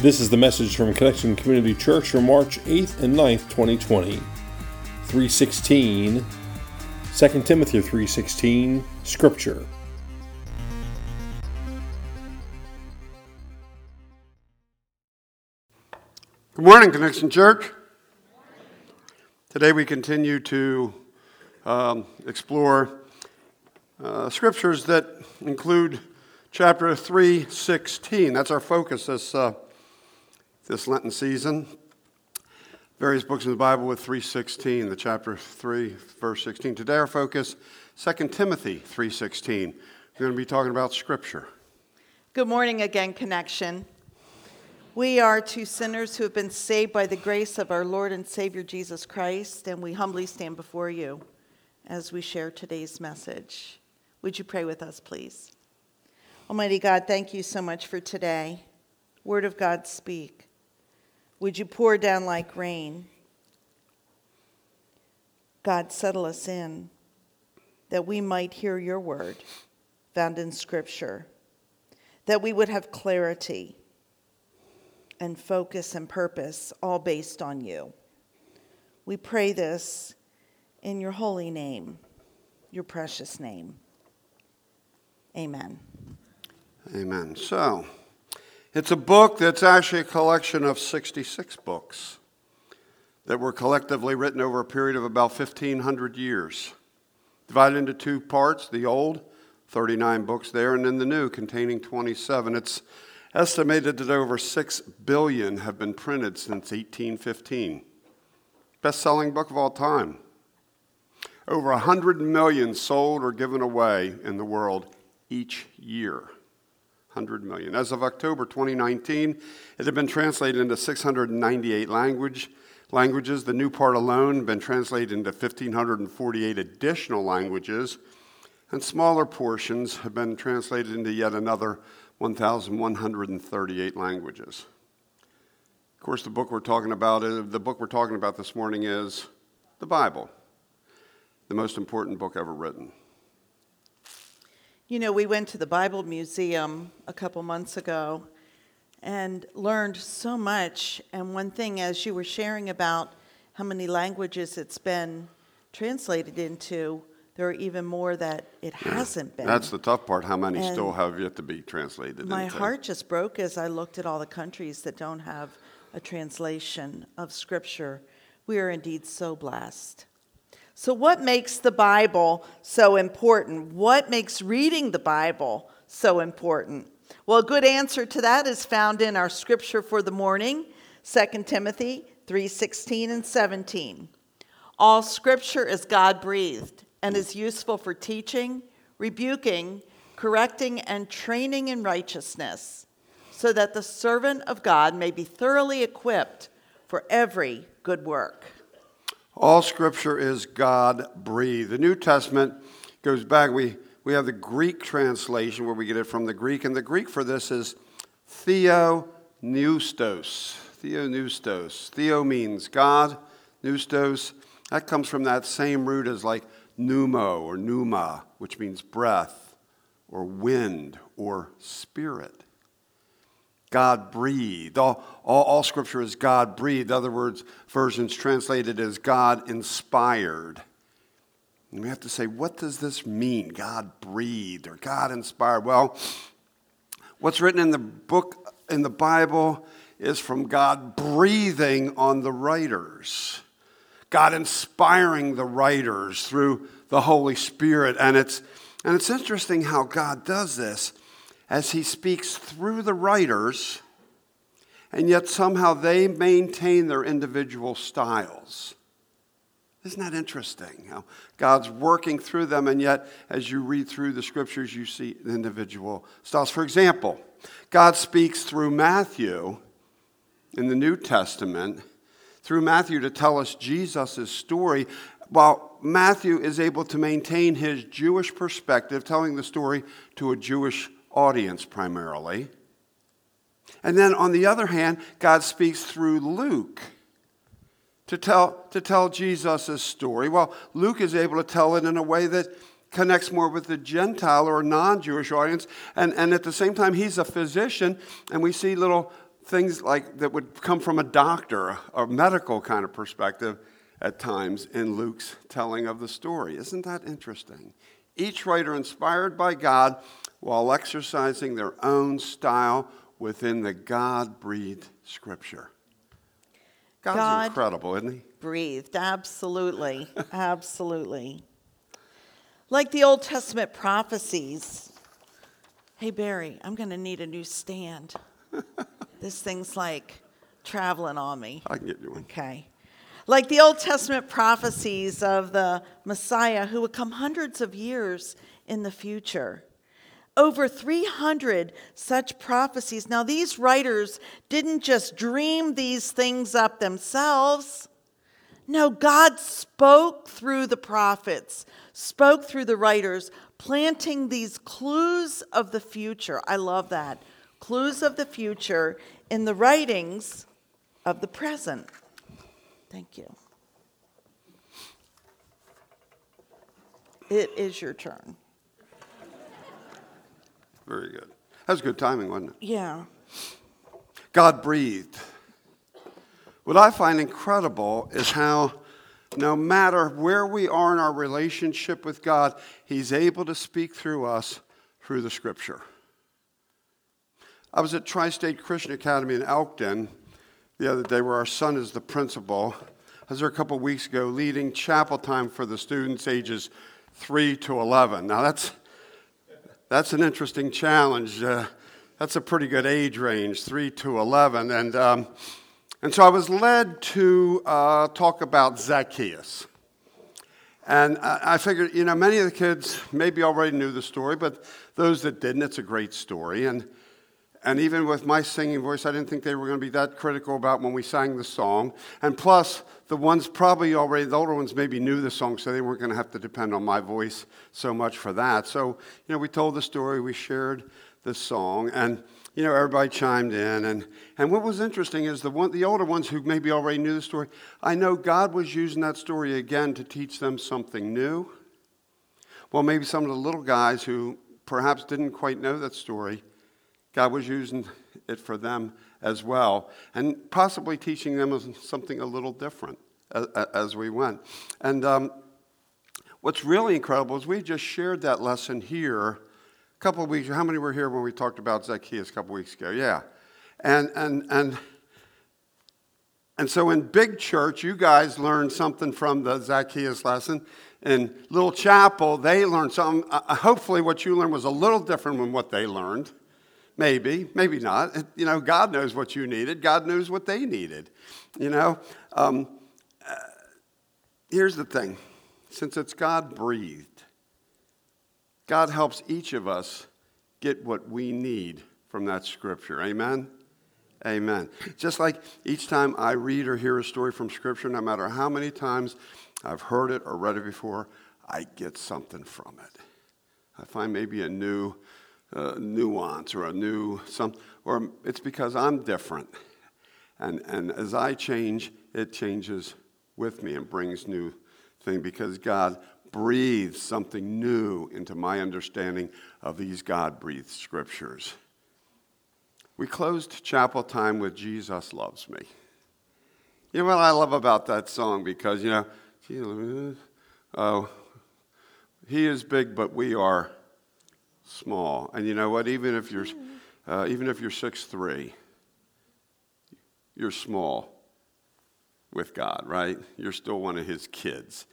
This is the message from Connection Community Church for March 8th and 9th, 2020. 316, 2 Timothy 316, Scripture. Good morning, Connection Church. Today we continue to um, explore uh, scriptures that include chapter 316. That's our focus this, uh, this Lenten season. Various books in the Bible with 316, the chapter 3, verse 16. Today our focus, 2 Timothy 316. We're going to be talking about scripture. Good morning again, Connection. We are two sinners who have been saved by the grace of our Lord and Savior Jesus Christ, and we humbly stand before you as we share today's message. Would you pray with us, please? Almighty God, thank you so much for today. Word of God, speak. Would you pour down like rain? God, settle us in that we might hear your word found in Scripture, that we would have clarity and focus and purpose, all based on you. We pray this in your holy name, your precious name. Amen. Amen. So, it's a book that's actually a collection of 66 books that were collectively written over a period of about 1,500 years, divided into two parts the Old, 39 books there, and then the New, containing 27. It's estimated that over 6 billion have been printed since 1815. Best selling book of all time. Over 100 million sold or given away in the world each year. 100 million. As of October 2019, it had been translated into 698 language, languages. The new part alone been translated into 1,548 additional languages, and smaller portions have been translated into yet another 1,138 languages. Of course, the book we're talking about, uh, the book we're talking about this morning is the Bible, the most important book ever written. You know, we went to the Bible Museum a couple months ago and learned so much. And one thing, as you were sharing about how many languages it's been translated into, there are even more that it hasn't been. That's the tough part. How many And still have yet to be translated? My into? heart just broke as I looked at all the countries that don't have a translation of Scripture. We are indeed so blessed. So, what makes the Bible so important? What makes reading the Bible so important? Well, a good answer to that is found in our scripture for the morning, 2 Timothy 3:16 and 17. All scripture is God-breathed and is useful for teaching, rebuking, correcting, and training in righteousness, so that the servant of God may be thoroughly equipped for every good work. All scripture is God breathed. The New Testament goes back. We, we have the Greek translation where we get it from the Greek, and the Greek for this is theopneustos. Theopneustos. Theo means God, neustos. That comes from that same root as like pneumo or pneuma, which means breath or wind or spirit. God breathed. All, all, all, scripture is God breathed. Other words, versions translated as God inspired. And we have to say, what does this mean? God breathed or God inspired? Well, what's written in the book, in the Bible, is from God breathing on the writers, God inspiring the writers through the Holy Spirit. And it's, and it's interesting how God does this as he speaks through the writers, and yet somehow they maintain their individual styles. Isn't that interesting? How God's working through them, and yet as you read through the scriptures, you see individual styles. For example, God speaks through Matthew in the New Testament, through Matthew to tell us Jesus' story, while Matthew is able to maintain his Jewish perspective, telling the story to a Jewish audience primarily. And then on the other hand, God speaks through Luke to tell, to tell Jesus' story. Well, Luke is able to tell it in a way that connects more with the Gentile or non Jewish audience. And, and at the same time, he's a physician, and we see little things like that would come from a doctor, a medical kind of perspective at times in Luke's telling of the story. Isn't that interesting? Each writer inspired by God while exercising their own style within the God breathed scripture. God's God- incredible, isn't he? breathed. Absolutely. Absolutely. Like the Old Testament prophecies. Hey, Barry, I'm going to need a new stand. this thing's like traveling on me. I can get you one. Okay. Like the Old Testament prophecies of the Messiah who would come hundreds of years in the future. Over 300 such prophecies. Now, these writers didn't just dream these things up themselves. No, God spoke through the prophets, spoke through the writers, planting these clues of the future. I love that. Clues of the future in the writings of the present. Thank you. It is your turn. Very good. That was good timing, wasn't it? Yeah. God breathed. What I find incredible is how, no matter where we are in our relationship with God, He's able to speak through us through the Scripture. I was at Tri State Christian Academy in Elkton the other day, where our son is the principal. I was there a couple of weeks ago leading chapel time for the students ages 3 to 11. Now, that's, that's an interesting challenge. Uh, that's a pretty good age range, 3 to 11. And, um, and so I was led to uh, talk about Zacchaeus. And I figured, you know, many of the kids maybe already knew the story, but those that didn't, it's a great story. And, and even with my singing voice, I didn't think they were going to be that critical about when we sang the song. And plus, the ones probably already, the older ones maybe knew the song, so they weren't going to have to depend on my voice so much for that. So, you know, we told the story, we shared the song, and, you know, everybody chimed in. And, and what was interesting is the, one, the older ones who maybe already knew the story, I know God was using that story again to teach them something new. Well, maybe some of the little guys who perhaps didn't quite know that story, God was using it for them as well, and possibly teaching them something a little different as, we went. And um, what's really incredible is we just shared that lesson here a couple of weeks. Ago. How many were here when we talked about Zacchaeus a couple of weeks ago? Yeah, and and and. And so in big church, you guys learned something from the Zacchaeus lesson. In little chapel, they learned something. Uh, hopefully, what you learned was a little different than what they learned. Maybe, maybe not. You know, God knows what you needed. God knows what they needed. You know, um, uh, here's the thing: since it's God breathed, God helps each of us get what we need from that scripture. Amen. Amen. Just like each time I read or hear a story from Scripture, no matter how many times I've heard it or read it before, I get something from it. I find maybe a new nuance or a new some, or it's because I'm different, and and as I change, it changes with me and brings new thing because God breathes something new into my understanding of these God breathed scriptures. We closed chapel time with Jesus Loves Me. You know what I love about that song? Because, you know, oh, he is big, but we are small. And you know what? Even if you're, uh, even if you're 6'3", you're small with God, right? You're still one of his kids.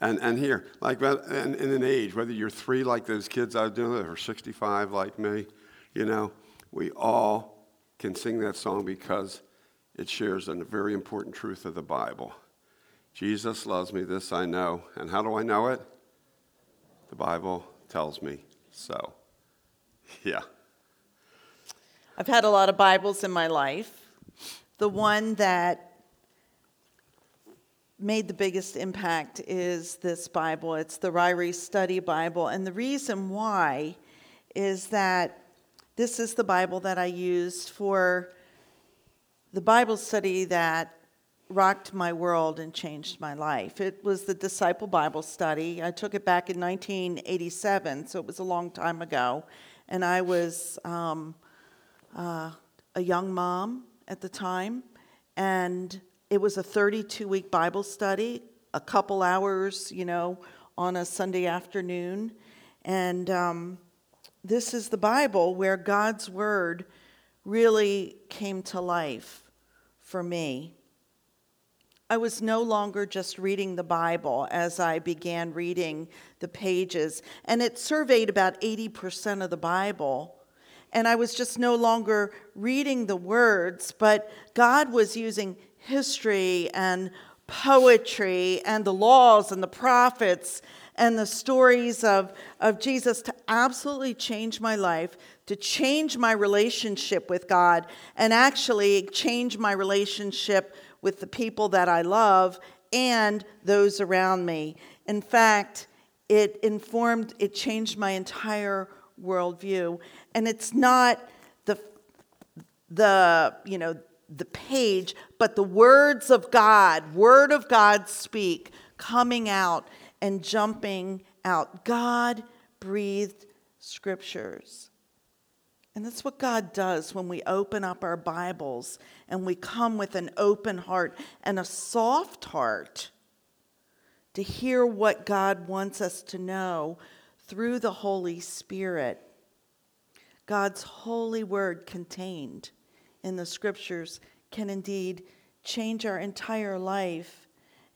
And, and here, like in, in an age, whether you're three like those kids I was doing, or 65 like me, you know, we all can sing that song because it shares a very important truth of the Bible. Jesus loves me, this I know. And how do I know it? The Bible tells me so. Yeah. I've had a lot of Bibles in my life. The one that made the biggest impact is this Bible. It's the Ryrie Study Bible. And the reason why is that this is the Bible that I used for the Bible study that rocked my world and changed my life. It was the Disciple Bible Study. I took it back in 1987, so it was a long time ago. And I was um, uh, a young mom at the time, and it was a 32 week Bible study, a couple hours, you know, on a Sunday afternoon. And um, this is the Bible where God's Word really came to life for me. I was no longer just reading the Bible as I began reading the pages, and it surveyed about 80% of the Bible. And I was just no longer reading the words, but God was using history and poetry and the laws and the prophets and the stories of, of Jesus to absolutely change my life, to change my relationship with God, and actually change my relationship with the people that I love and those around me. In fact, it informed, it changed my entire worldview. And it's not the, the, you know, the page, but the words of God, word of God speak, coming out and jumping out. God breathed scriptures. And that's what God does when we open up our Bibles and we come with an open heart and a soft heart to hear what God wants us to know through the Holy Spirit. God's holy word contained in the scriptures can indeed change our entire life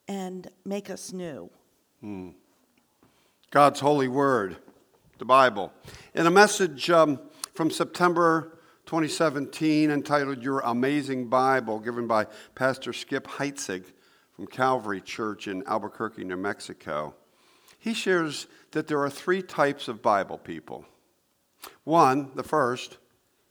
and make us new. Hmm. God's holy word, the Bible. In a message um, from September 2017 entitled Your Amazing Bible, given by Pastor Skip Heitzig from Calvary Church in Albuquerque, New Mexico, he shares that there are three types of Bible people. One, the first,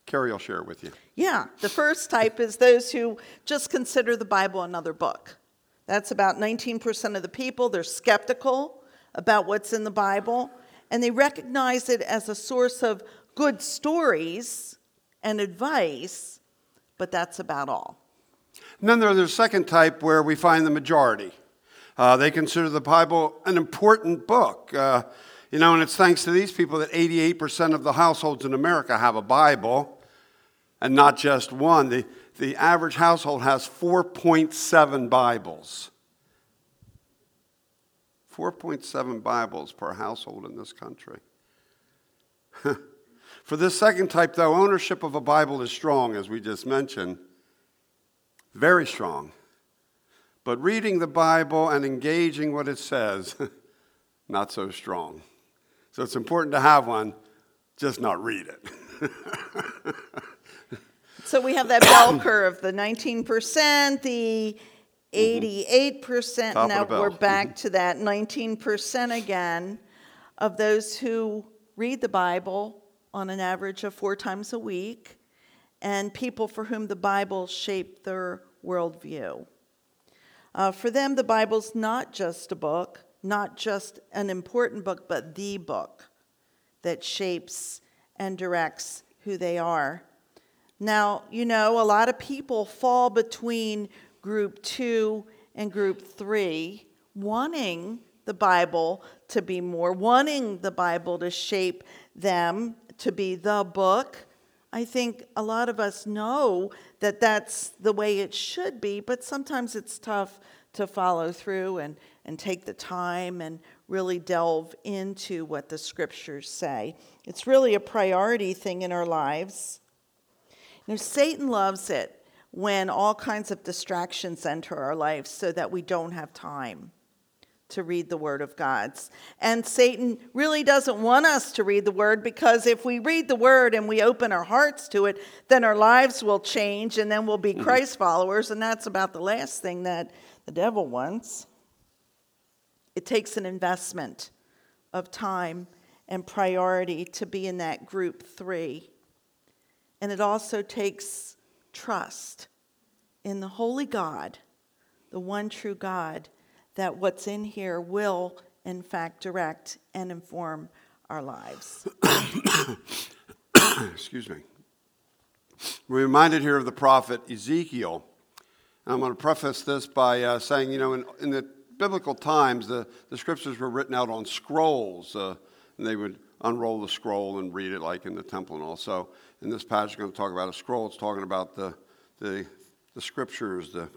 Carrie will share it with you. Yeah, the first type is those who just consider the Bible another book. That's about 19% of the people. They're skeptical about what's in the Bible, and they recognize it as a source of good stories and advice, but that's about all. And then there's the second type where we find the majority. Uh, they consider the Bible an important book. Uh, you know, and it's thanks to these people that 88% of the households in America have a Bible, and not just one. The, the average household has 4.7 Bibles. 4.7 Bibles per household in this country. For this second type, though, ownership of a Bible is strong, as we just mentioned, very strong. But reading the Bible and engaging what it says, not so strong. So it's important to have one, just not read it. so we have that bell curve the 19%, the 88%. Mm-hmm. now we're back to that 19% again of those who read the Bible on an average of four times a week, and people for whom the Bible shaped their worldview. Uh, for them, the Bible's not just a book, not just an important book, but the book that shapes and directs who they are. Now, you know, a lot of people fall between group two and group three, wanting the Bible to be more, wanting the Bible to shape them to be the book. I think a lot of us know that that's the way it should be, but sometimes it's tough to follow through and, and take the time and really delve into what the scriptures say. It's really a priority thing in our lives. Now, Satan loves it when all kinds of distractions enter our lives so that we don't have time to read the Word of God's. And Satan really doesn't want us to read the Word because if we read the Word and we open our hearts to it, then our lives will change and then we'll be mm-hmm. Christ followers. And that's about the last thing that the devil wants. It takes an investment of time and priority to be in that group three. And it also takes trust in the holy God, the one true God that what's in here will, in fact, direct and inform our lives. Excuse me. We're reminded here of the prophet Ezekiel. And I'm going to preface this by uh, saying, you know, in, in, the biblical times, the, the scriptures were written out on scrolls, uh, and they would unroll the scroll and read it like in the temple and all. So in this passage, we're going to talk about a scroll. It's talking about the, the, the scriptures, the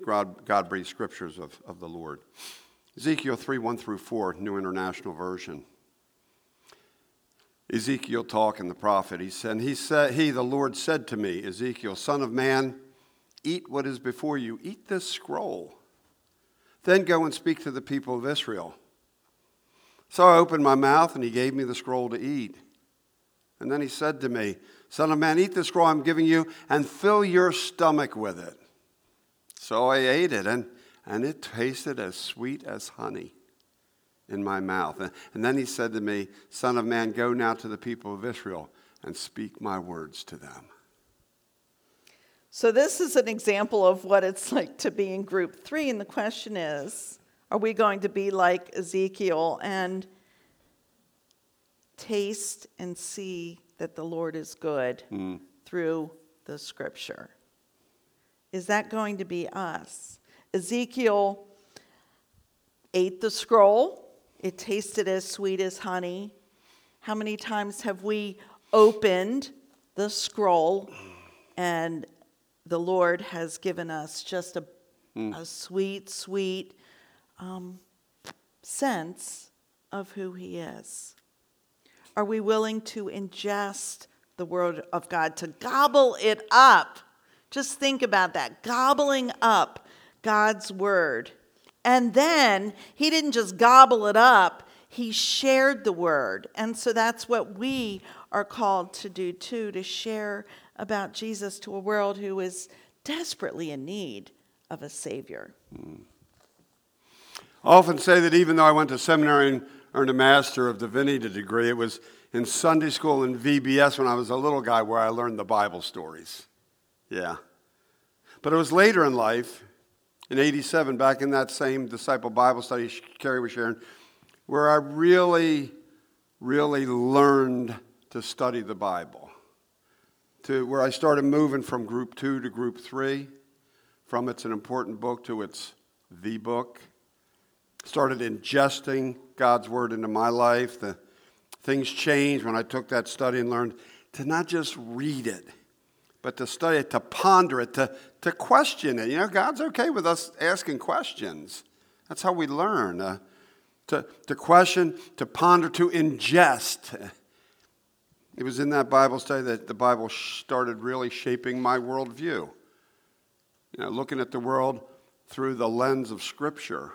God breathed scriptures of, of the Lord. Ezekiel 3 1 through 4, New International Version. Ezekiel talking, the prophet, he said, he said, He, the Lord, said to me, Ezekiel, son of man, eat what is before you, eat this scroll. Then go and speak to the people of Israel. So I opened my mouth, and he gave me the scroll to eat. And then he said to me, Son of man, eat the scroll I'm giving you, and fill your stomach with it. So I ate it, and, and it tasted as sweet as honey in my mouth. And then he said to me, Son of man, go now to the people of Israel and speak my words to them. So, this is an example of what it's like to be in group three. And the question is are we going to be like Ezekiel and taste and see that the Lord is good mm. through the scripture? Is that going to be us? Ezekiel ate the scroll it tasted as sweet as honey. How many times have we opened the scroll and the Lord has given us just a, mm. a sweet, sweet um, sense of who He is? Are we willing to ingest the Word of God, to gobble it up? Just think about that gobbling up God's Word and then he didn't just gobble it up, he shared the word. And so that's what we are called to do too to share about Jesus to a world who is desperately in need of a Savior. I often say that even though I went to seminary and earned a Master of Divinity degree, it was in Sunday school and VBS when I was a little guy where I learned the Bible stories. Yeah. But it was later in life, in 87, back in that same disciple Bible study Carrie was sharing, where I really, really learned to study the Bible. To where I started moving from group two to group three, from it's an important book to it's the book. Started ingesting God's word into my life. The things changed when I took that study and learned to not just read it but to study it, to ponder it, to, to question it. You know, God's okay with us asking questions. That's how we learn. Uh, to, to question, to ponder, to ingest. It was in that Bible study that the Bible started really shaping my worldview. You know, looking at the world through the lens of Scripture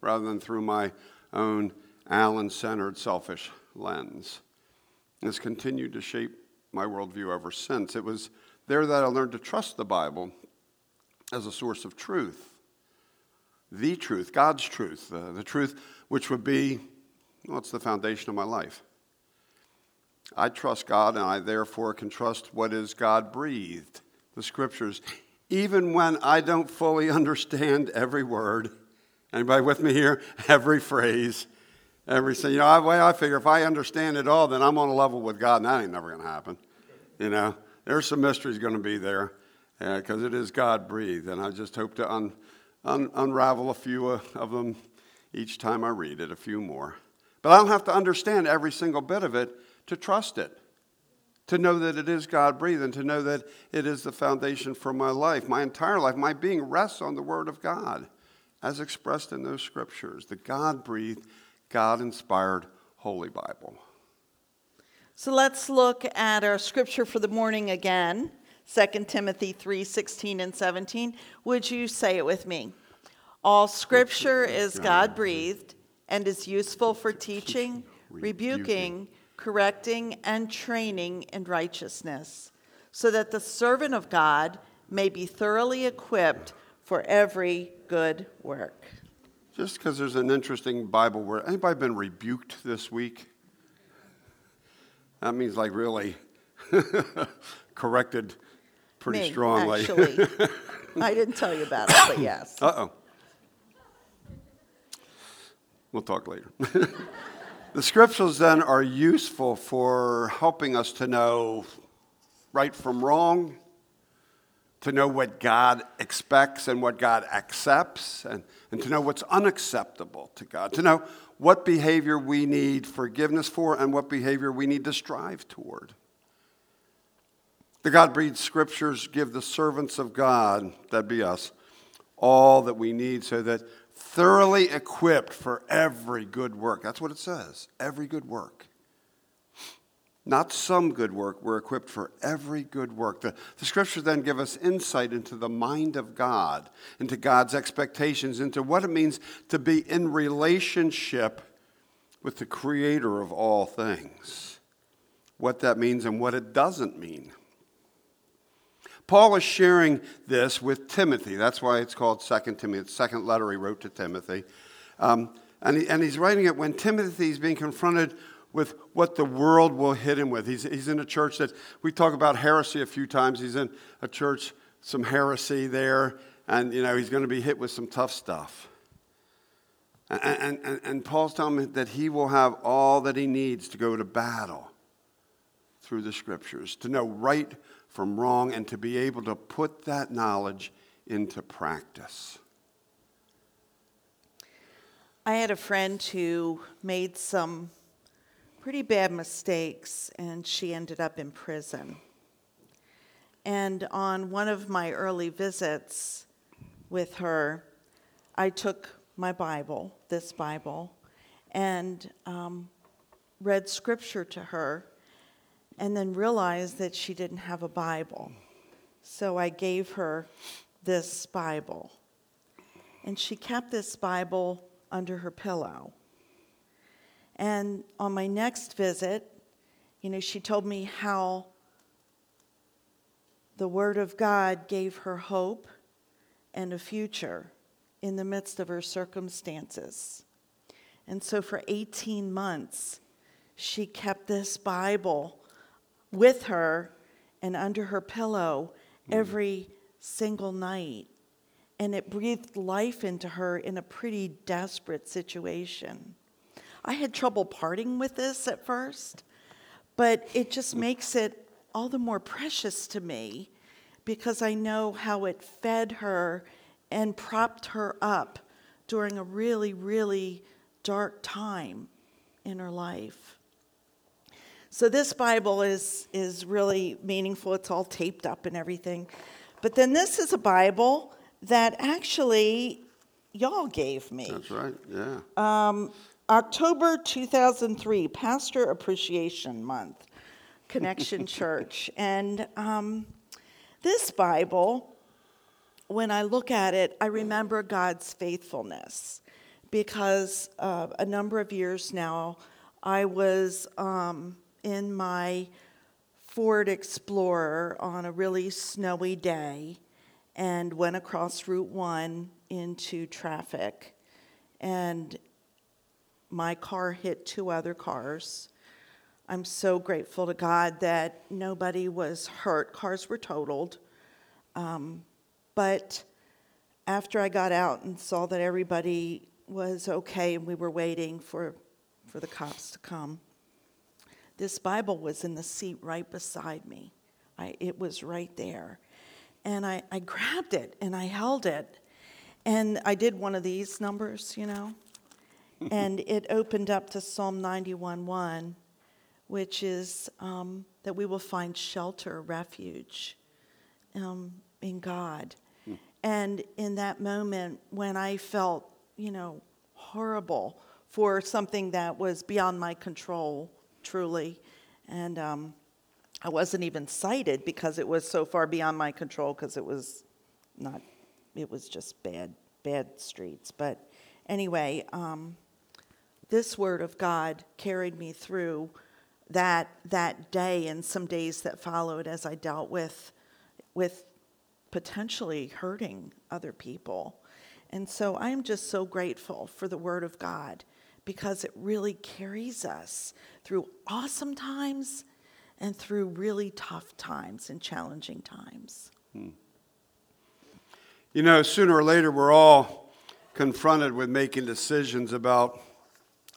rather than through my own Allen centered, selfish lens. And it's continued to shape my worldview ever since. It was there that I learned to trust the Bible as a source of truth. The truth, God's truth, uh, the truth which would be what's the foundation of my life. I trust God, and I therefore can trust what is God breathed, the scriptures, even when I don't fully understand every word. Anybody with me here? Every phrase, every You know, way I figure if I understand it all, then I'm on a level with God, and that ain't never going to happen. You know, there's some mysteries going to be there because uh, it is God breathed. And I just hope to un, un, unravel a few uh, of them each time I read it, a few more. But I don't have to understand every single bit of it to trust it, to know that it is God breathed, and to know that it is the foundation for my life. My entire life, my being rests on the Word of God, as expressed in those scriptures the God breathed, God inspired Holy Bible. So let's look at our scripture for the morning again 2 Timothy 3 16 and 17. Would you say it with me? All scripture is God breathed and is useful for teaching, rebuking, correcting, and training in righteousness, so that the servant of God may be thoroughly equipped for every good work. Just because there's an interesting Bible word. Anybody been rebuked this week? That means like really corrected pretty Me, strongly. Actually, I didn't tell you about it, but yes. Uh oh. We'll talk later. the scriptures then are useful for helping us to know right from wrong, to know what God expects and what God accepts, and, and to know what's unacceptable to God, to know what behavior we need forgiveness for and what behavior we need to strive toward. The God breathed scriptures give the servants of God, that'd be us, all that we need so that thoroughly equipped for every good work. That's what it says every good work. Not some good work, we're equipped for every good work. The, the scriptures then give us insight into the mind of God, into God's expectations, into what it means to be in relationship with the creator of all things, what that means and what it doesn't mean. Paul is sharing this with Timothy. That's why it's called Second Timothy. Second letter he wrote to Timothy. Um, and, he, and he's writing it when Timothy is being confronted with what the world will hit him with. He's, he's in a church that we talk about heresy a few times. He's in a church, some heresy there, and you know he's going to be hit with some tough stuff. And, and, and Paul's telling him that he will have all that he needs to go to battle through the scriptures, to know right from wrong, and to be able to put that knowledge into practice. I had a friend who made some pretty bad mistakes, and she ended up in prison. And on one of my early visits with her, I took my Bible, this Bible, and um, read scripture to her, and then realized that she didn't have a Bible. So I gave her this Bible. And she kept this Bible under her pillow. And on my next visit, you know, she told me how the Word of God gave her hope and a future in the midst of her circumstances. And so for 18 months, she kept this Bible with her and under her pillow mm. every single night. And it breathed life into her in a pretty desperate situation. I had trouble parting with this at first, but it just mm. makes it all the more precious to me because I know how it fed her and propped her up during a really, really dark time in her life. So this Bible is, is really meaningful. It's all taped up and everything. But then this is a Bible that actually y'all gave me. That's right, yeah. Um, October 2003, Pastor Appreciation Month, Connection Church. And um, this Bible, when I look at it, I remember God's faithfulness because uh, a number of years now, I was um, in my Ford Explorer on a really snowy day and went across Route 1 into traffic. And my car hit two other cars. I'm so grateful to God that nobody was hurt. Cars were totaled. Um, but after I got out and saw that everybody was okay and we were waiting for, for the cops to come, this Bible was in the seat right beside me. I, it was right there. And I, I grabbed it and I held it. And I did one of these numbers, you know and it opened up to Psalm 91:1, which is um, that we will find shelter, refuge um, in God. Hmm. And in that moment, when I felt, you know, horrible for something that was beyond my control, truly, and um, I wasn't even cited because it was so far beyond my control because it was not, it was just bad, bad streets. But anyway, um, this word of God carried me through that that day and some days that followed as I dealt with with potentially hurting other people. And so I'm just so grateful for the word of God because it really carries us through awesome times and through really tough times and challenging times. Hmm. You know, sooner or later, we're all confronted with making decisions about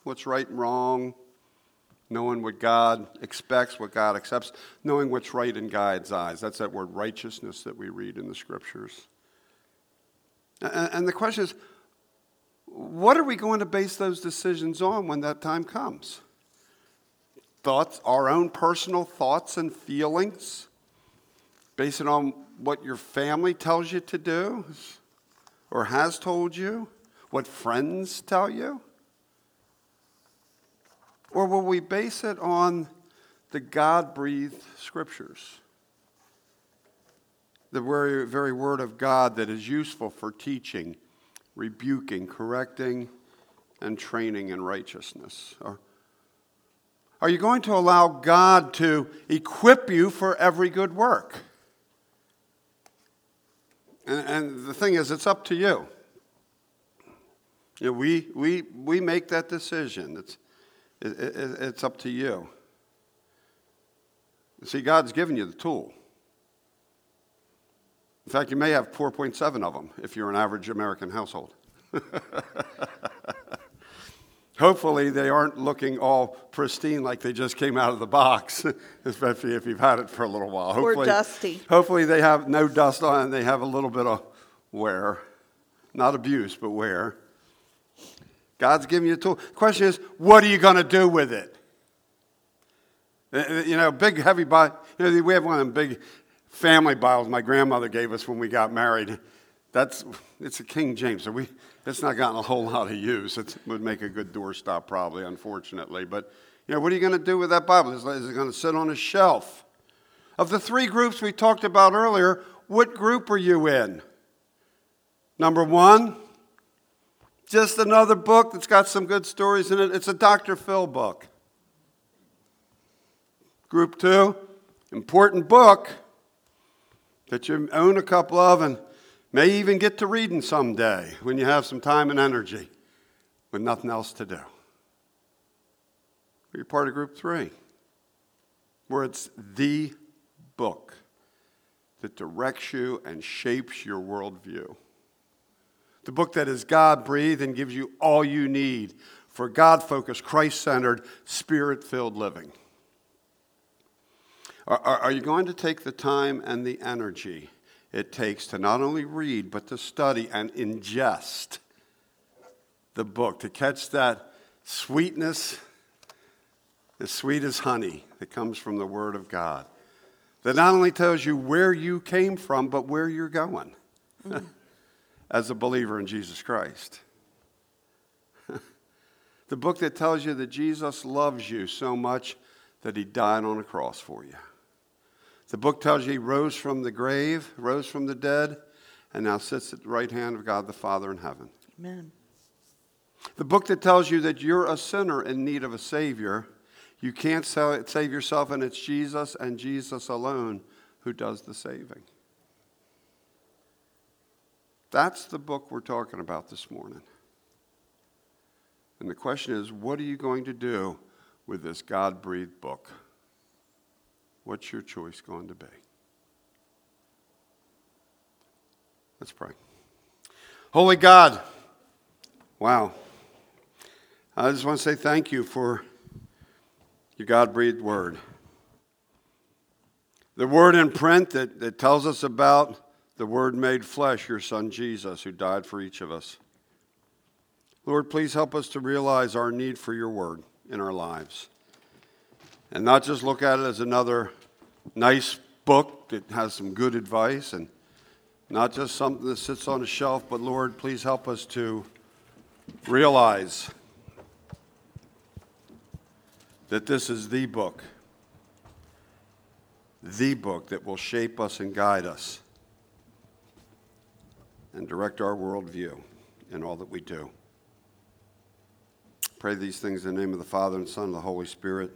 what's right and wrong, knowing what God expects, what God accepts, knowing what's right in God's eyes. That's that word righteousness that we read in the scriptures. And the question is, what are we going to base those decisions on when that time comes? Thoughts, our own personal thoughts and feelings? Base it on what your family tells you to do or has told you, what friends tell you? Or will we base it on the God breathed scriptures? The very, very word of God that is useful for teaching, rebuking, correcting, and training in righteousness. Or are you going to allow God to equip you for every good work? And, and the thing is, it's up to you. you know, we, we, we make that decision. It's, it, it, it's up to you. See, God's given you the tool. In fact, you may have 4.7 of them if you're an average American household. Hopefully, they aren't looking all pristine like they just came out of the box, especially if you've had it for a little while. Hopefully, or dusty. Hopefully, they have no dust on and they have a little bit of wear. Not abuse, but wear. God's giving you a tool. The question is, what are you going to do with it? Uh, uh, you know, big, heavy Bible. You know, we have one of them big family Bibles my grandmother gave us when we got married. That's, it's a King James, we, it's not gotten a whole lot of use. It would make a good doorstop, probably, unfortunately. But, you know, what are you going to do with that Bible? Is it going to sit on a shelf? Of the three groups we talked about earlier, what group are you in? Number one, just another book that's got some good stories in it. It's a Dr. Phil book. Group two, important book that you own a couple of and may even get to reading someday when you have some time and energy with nothing else to do. You're part of group three, where it's the book that directs you and shapes your worldview. The book that is God breathed and gives you all you need for God focused, Christ centered, spirit filled living. Are, are, are, you going to take the time and the energy it takes to not only read, but to study and ingest the book, to catch that sweetness, as sweet as honey that comes from the Word of God, that not only tells you where you came from, but where you're going mm. as a believer in Jesus Christ? the book that tells you that Jesus loves you so much that he died on a cross for you. The book tells you he rose from the grave, rose from the dead, and now sits at the right hand of God the Father in heaven. Amen. The book that tells you that you're a sinner in need of a Savior. You can't save yourself, and it's Jesus and Jesus alone who does the saving. That's the book we're talking about this morning. And the question is what are you going to do with this God breathed book? What's your choice going to be? Let's pray. Holy God, wow. I just want to say thank you for your God breathed word. The word in print that, that tells us about the word made flesh, your son Jesus, who died for each of us. Lord, please help us to realize our need for your word in our lives and not just look at it as another nice book that has some good advice and not just something that sits on a shelf, but Lord, please help us to realize that this is the book, the book that will shape us and guide us and direct our worldview in all that we do. Pray these things in the name of the Father and Son and the Holy Spirit.